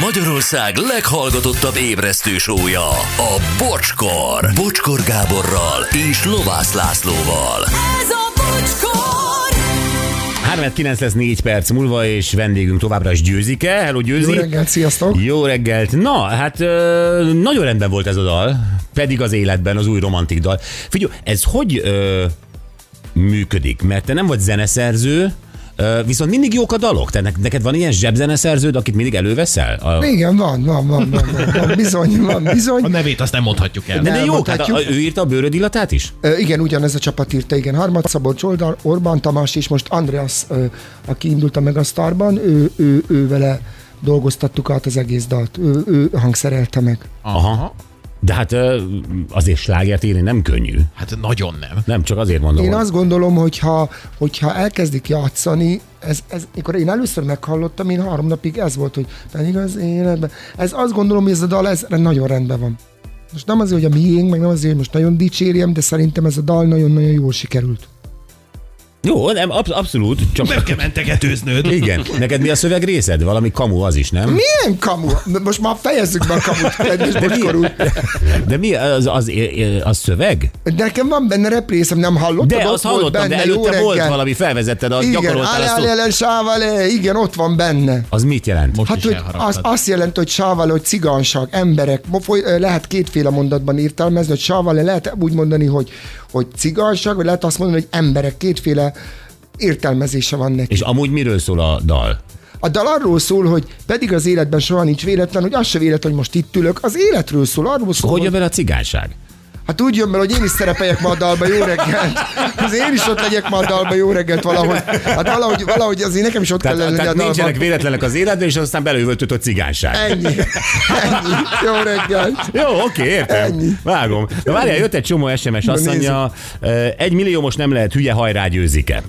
Magyarország leghallgatottabb ébresztő sója, a Bocskor. Bocskor Gáborral és Lovász Lászlóval. Ez a bocskor! 3-9 lesz 4 perc múlva, és vendégünk továbbra is Győzike. Hello Győzi! Jó reggelt, sziasztok! Jó reggelt! Na, hát ö, nagyon rendben volt ez a dal, pedig az életben az új romantik dal. Figyelj, ez hogy ö, működik? Mert te nem vagy zeneszerző, viszont mindig jók a dalok. Te neked van ilyen zsebzeneszerződ, akit mindig előveszel? A, Igen, van, van, van, van, van, van bizony, van, bizony. A nevét azt nem mondhatjuk el. de, de jó, hát a, ő írta a bőröd illatát is? Ö, igen, ugyanez a csapat írta, igen. Harmad Szabolcs Oldal, Orbán Tamás és most Andreas, ö, aki indulta meg a Starban, ő, ő, ő vele dolgoztattuk át az egész dalt. Ő, ő hangszerelte meg. Aha. De hát azért slágert írni nem könnyű. Hát nagyon nem. Nem, csak azért mondom. Én hogy- azt gondolom, hogyha, hogyha elkezdik játszani, ez, ez, mikor én először meghallottam, én három napig ez volt, hogy pedig az életben. Ez azt gondolom, hogy ez a dal ez nagyon rendben van. Most nem azért, hogy a miénk, meg nem azért, hogy most nagyon dicsérjem, de szerintem ez a dal nagyon-nagyon jól sikerült. Jó, nem, absz- abszolút, csak... Nem kell mentegetőznöd. Igen. Neked mi a szöveg részed? Valami kamu az is, nem? Milyen kamu? Most már fejezzük be a kamut, kedves Bocskor úr. De mi az, az, az szöveg? Nekem van benne représzem, nem hallottam? De azt volt hallottam, de benne, jó előtte volt reggel. valami, felvezetted, a Igen, gyakoroltál azt. ale, sávale, igen, ott van benne. Az mit jelent? Most Hát, is hogy az, azt jelenti, hogy sávale, hogy cigánság, emberek. Ö, Lehet kétféle mondatban értelmezni, hogy sávale lehet úgy mondani, hogy, hogy cigánság, vagy lehet azt mondani, hogy emberek. Kétféle értelmezése van neki. És amúgy miről szól a dal? A dal arról szól, hogy pedig az életben soha nincs véletlen, hogy az se véletlen, hogy most itt ülök. Az életről szól, arról szól, Hogy jön vele a cigányság? Hát úgy jön be, hogy én is szerepeljek ma a dalba, jó reggelt. Az én is ott legyek ma a dalba, jó reggelt valahogy. Hát valahogy, valahogy azért nekem is ott kell Tehát, lenni a tehát dalban. nincsenek véletlenek az életben, és aztán belővöltött a cigányság. Ennyi. Ennyi. Jó reggelt. Jó, oké, értem. Ennyi. Vágom. Na várjál, jött egy csomó SMS, azt mondja, egy millió most nem lehet hülye, hajrá győzike.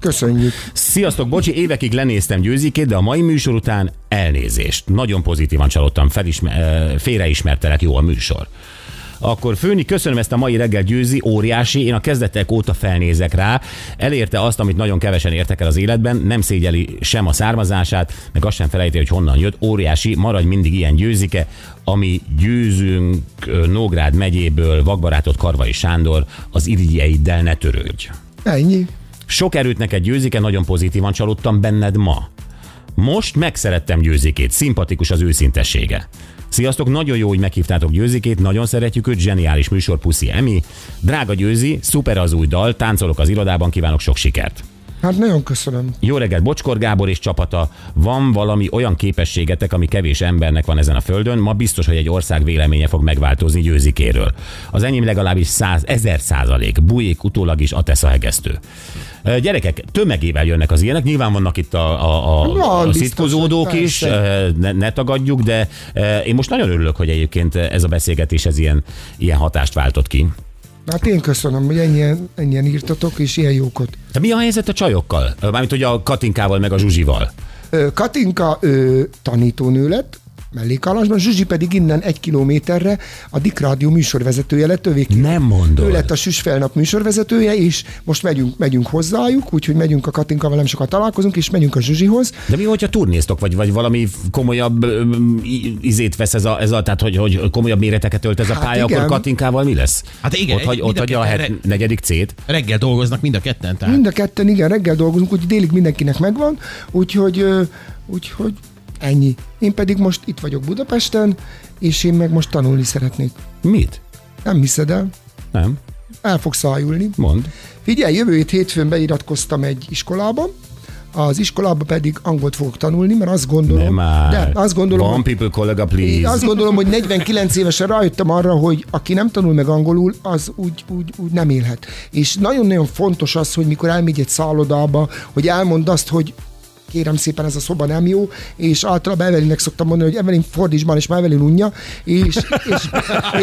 Köszönjük. Sziasztok, bocsi, évekig lenéztem győzikét, de a mai műsor után elnézést. Nagyon pozitívan csalódtam, felismer, ö, félreismertelek, jó a műsor. Akkor Főni, köszönöm ezt a mai reggel győzi, óriási, én a kezdetek óta felnézek rá, elérte azt, amit nagyon kevesen értek el az életben, nem szégyeli sem a származását, meg azt sem felejti, hogy honnan jött, óriási, maradj mindig ilyen győzike, ami győzünk Nógrád megyéből, Vakbarátot Karvai Sándor, az irigyeiddel ne törődj. Ennyi. Sok erőt neked győzike, nagyon pozitívan csalódtam benned ma. Most megszerettem győzikét, szimpatikus az őszintessége. Sziasztok, nagyon jó, hogy meghívtátok Győzikét, nagyon szeretjük őt, zseniális műsor, Puszi Emi. Drága Győzi, szuper az új dal, táncolok az irodában, kívánok sok sikert. Hát nagyon köszönöm. Jó reggelt, Bocskor Gábor és csapata. Van valami olyan képességetek, ami kevés embernek van ezen a földön. Ma biztos, hogy egy ország véleménye fog megváltozni győzikéről. Az enyém legalábbis száz, ezer százalék. Bujék utólag is a tesza hegesztő. Gyerekek, tömegével jönnek az ilyenek. Nyilván vannak itt a, a, a, Van, a szitkozódók is, ne, ne tagadjuk, de én most nagyon örülök, hogy egyébként ez a beszélgetés ez ilyen, ilyen hatást váltott ki. Hát én köszönöm, hogy ennyien, ennyien írtatok, és ilyen jókot. De mi a helyzet a csajokkal? Mármint, hogy a Katinkával meg a Zsuzsival. Katinka ő, tanítónő lett, mellékállásban, Zsuzsi pedig innen egy kilométerre a Dick Rádió műsorvezetője lett, ővé Nem mondod. Ő lett a Süsfelnap műsorvezetője, és most megyünk, megyünk hozzájuk, úgyhogy megyünk a Katinkával, nem sokat találkozunk, és megyünk a Zsuzsihoz. De mi, hogyha turnéztok, vagy, vagy valami komolyabb izét vesz ez a, ez a tehát hogy, hogy komolyabb méreteket ölt ez a Hát pálya, igen. akkor Katinkával mi lesz? Hát igen, Ott, hagy, egy- ott hagyja a het, negyedik C-t. Reggel dolgoznak mind a ketten, tehát Mind a ketten, igen, reggel dolgozunk, úgyhogy délig mindenkinek megvan, úgyhogy, úgyhogy ennyi. Én pedig most itt vagyok Budapesten, és én meg most tanulni szeretnék. Mit? Nem hiszed el? Nem? El fogsz szájulni. Mond. Figyelj, jövő hét hétfőn beiratkoztam egy iskolába, az iskolába pedig angolt fogok tanulni, mert azt gondolom, Nem már. de azt gondolom, One people kollega, please. azt gondolom, hogy 49 évesen rájöttem arra, hogy aki nem tanul meg angolul, az úgy, úgy, úgy nem élhet. És nagyon-nagyon fontos az, hogy mikor elmegy egy szállodába, hogy elmond azt, hogy kérem szépen, ez a szoba nem jó, és általában Evelinnek szoktam mondani, hogy Evelin fordíts már, és már Evelin unja, és, és,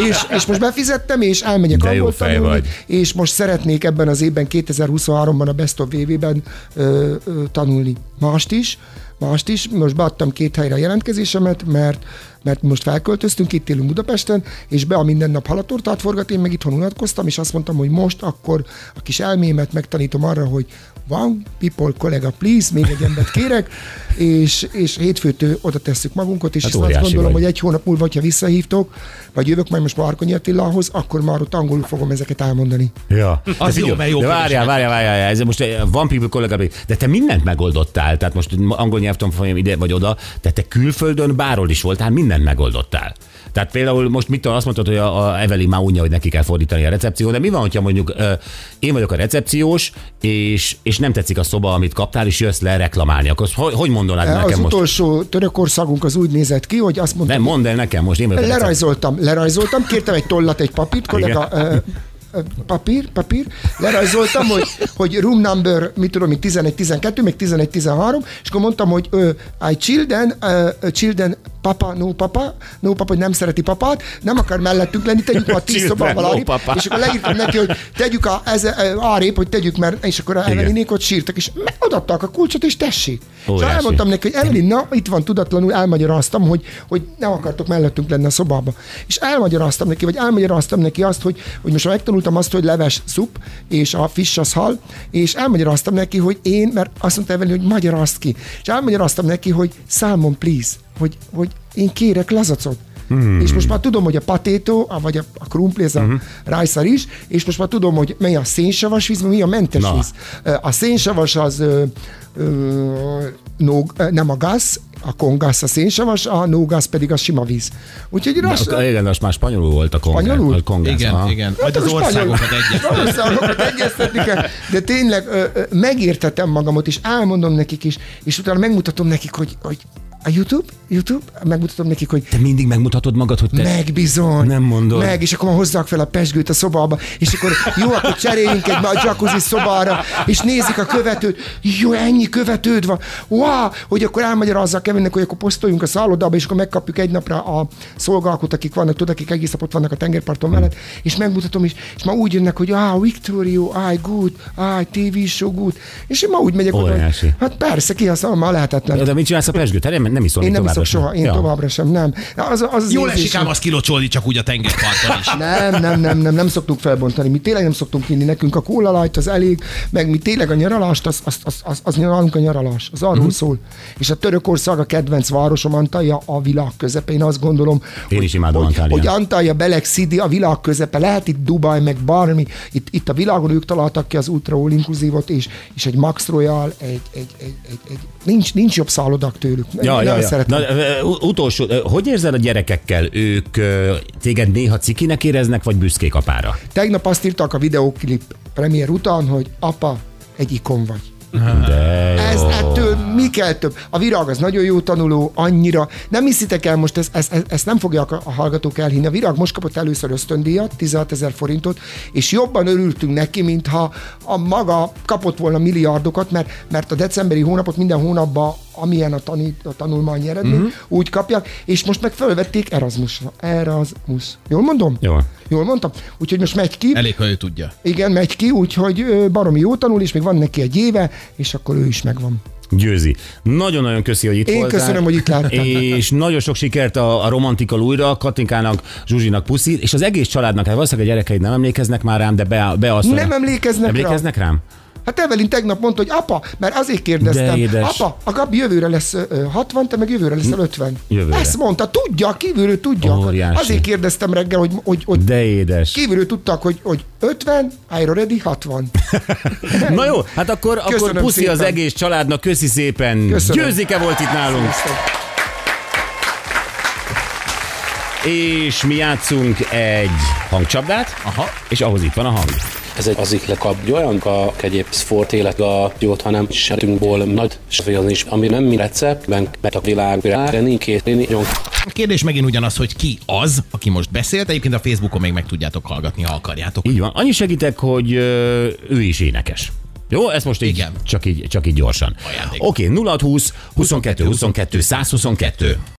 és, és most befizettem, és elmegyek De fej tanulni, vagy. és most szeretnék ebben az évben, 2023-ban a Best of VV-ben ö, ö, tanulni mást is, mást is. Most beadtam két helyre a jelentkezésemet, mert mert most felköltöztünk, itt élünk Budapesten, és be a minden nap halatortát forgat, én meg itthon unatkoztam, és azt mondtam, hogy most akkor a kis elmémet megtanítom arra, hogy van, people, kollega, please, még egy embert kérek, és, és hétfőtől oda tesszük magunkat, és Hát azt gondolom, vagy. hogy egy hónap múlva, ha visszahívtok, vagy jövök majd most Markonyi Attilához, akkor már ott angolul fogom ezeket elmondani. Ja. Az jó, mert jó De várjál, várjál, várjál, ez most eh, van people kollega, de te mindent megoldottál, tehát most angol nyelvtanfolyam ide vagy oda, de te külföldön bárhol is voltál, mindent megoldottál. Tehát például most mit tudom, azt mondtad, hogy a, a Evelyn már unja, hogy neki kell fordítani a recepció, de mi van, hogyha mondjuk ö, én vagyok a recepciós, és, és nem tetszik a szoba, amit kaptál, és jössz le reklamálni, akkor hogy, hogy mondanád Az nekem most? utolsó törökországunk az úgy nézett ki, hogy azt mondta, Nem, mondd el nekem most, én. Lerajzoltam, lerajzoltam, kértem egy tollat, egy papírt, kollega, papír, papír, lerajzoltam, hogy, hogy room number, mit tudom, én, 11-12, meg 11-13, és akkor mondtam, hogy ö, I children, ö, children, papa, no papa, no papa, hogy nem szereti papát, nem akar mellettünk lenni, tegyük a tíz szobával no arrébb, papa. és akkor leírtam neki, hogy tegyük a, ez, ö, arrébb, hogy tegyük, mert, és akkor Evelinék ott sírtak, és odaadták a kulcsot, és tessék. És Óriási. elmondtam neki, hogy Evelyn, na, itt van tudatlanul, elmagyaráztam, hogy, hogy nem akartok mellettünk lenni a szobába. És elmagyaráztam neki, vagy elmagyaráztam neki azt, hogy, hogy most megtanultam azt, hogy leves szup, és a fish az hal, és elmagyaráztam neki, hogy én, mert azt mondta Evelyn, hogy magyarázd ki. És elmagyaráztam neki, hogy salmon please, hogy, hogy én kérek lazacot. Hmm. És most már tudom, hogy a patétó, vagy a, a krumpli, ez a hmm. rájszar is, és most már tudom, hogy mi a szénsavas víz, mi a mentes Na. víz. A szénsavas az ö, ö, no, nem a gáz, a kongász a szénsavas, a no gáz pedig a sima víz. Úgyhogy rossz, akkor igen, most már spanyolul volt a kongress. Spanyolul? A kongress, Igen, aha. igen. Majd az Hát spanyol- országokat egyet. Országokat egyeztetni kell, de tényleg ö, ö, megértetem magamat, és elmondom nekik is, és utána megmutatom nekik, hogy, hogy a YouTube, YouTube, megmutatom nekik, hogy Te mindig megmutatod magad, hogy te... meg bizony. Nem mondod. Meg, és akkor már hozzák fel a pesgőt a szobába, és akkor jó, akkor cseréljünk egy a jacuzzi szobára, és nézik a követőt. Jó, ennyi követőd van. Wow, hogy akkor elmagyarázzák Kevinnek, hogy akkor posztoljunk a szállodába, és akkor megkapjuk egy napra a szolgálkot, akik vannak, tudod, akik egész nap ott vannak a tengerparton mellett, és megmutatom is, és már úgy jönnek, hogy ah, Victorio, ah, good, ah, TV show good, és én már úgy megyek oda, hogy Óriási. hát persze, kihasználom, már lehetetlen. De mit csinálsz a pesgőt? Nem, nem iszol Én nem iszok sem. soha, én Ja. továbbra sem, nem. Az, az, az Jól esik ám azt kilocsolni csak úgy a tengerparton is. nem, nem, nem, nem, nem szoktunk felbontani. Mi tényleg nem szoktunk inni. Nekünk a kóla light az elég, meg mi tényleg a nyaralást, az, az, az, az, az nyaralunk a nyaralás. Az arról mm. szól. És a Törökország a kedvenc városom Antalya a világ közepe. Én azt gondolom, Én hogy, is imádom hogy, hogy Antalya, Beleg City a világ közepe. Lehet itt Dubaj, meg bármi. Itt, itt a világon ők találtak ki az Ultra All Inclusive-ot, és, és egy Max Royal, egy, egy, egy, egy, egy nincs, nincs jobb szállodak tőlük. Ja, Ja, ja. Na, utolsó, hogy érzed a gyerekekkel? Ők téged néha cikinek éreznek, vagy büszkék apára? Tegnap azt írtak a videóklip premier után, hogy apa, egy ikon vagy. De Ez jó. ettől mi kell több? A virág az nagyon jó tanuló, annyira. Nem hiszitek el most, ezt, ezt, ezt nem fogják a, a hallgatók elhinni. A virág most kapott először ösztöndíjat, 16 ezer forintot, és jobban örültünk neki, mintha a maga kapott volna milliárdokat, mert, mert a decemberi hónapot minden hónapban, amilyen a, tanít, a tanulmányi eredmény, uh-huh. úgy kapják, és most meg felvették Erasmusra. Erasmus. Jól mondom? Jól. Jól mondtam? Úgyhogy most megy ki. Elég, ha ő tudja. Igen, megy ki, úgyhogy baromi jó tanul, és még van neki egy éve, és akkor ő is megvan. Győzi. Nagyon-nagyon köszi, hogy itt Én voltál. köszönöm, hogy itt láttam. És nagyon sok sikert a, a romantikal újra, Katinkának, Zsuzsinak puszi, és az egész családnak, hát valószínűleg a gyerekeid nem emlékeznek már rám, de be, be azt Nem emlékeznek. Emlékeznek rám? Hát Evelyn tegnap mondta, hogy apa, mert azért kérdeztem, De édes. apa, a Gabi jövőre lesz ö, 60, te meg jövőre leszel 50. Jövőre. Ezt mondta, tudja, kívülről tudja. Óriási. Azért kérdeztem reggel, hogy, hogy, hogy De édes. kívülről tudtak, hogy, hogy 50, I'm ready 60. Na jó, hát akkor, akkor Köszönöm puszi az szépen. egész családnak, köszi szépen. Köszönöm. Győzike volt itt nálunk. És mi játszunk egy hangcsapdát, Aha. és ahhoz itt van a hang. Ez egy az iklekap, egy olyan a egyéb sport élet a jót, hanem sertünkból nagy svél is, ami nem mi receptben, mert a világ de nincs két nagyon A kérdés megint ugyanaz, hogy ki az, aki most beszélt. Egyébként a Facebookon még meg tudjátok hallgatni, ha akarjátok. Így van. Annyi segítek, hogy ő is énekes. Jó, ez most így, Igen. csak így, csak így gyorsan. Oké, okay, 0620 22 22 122.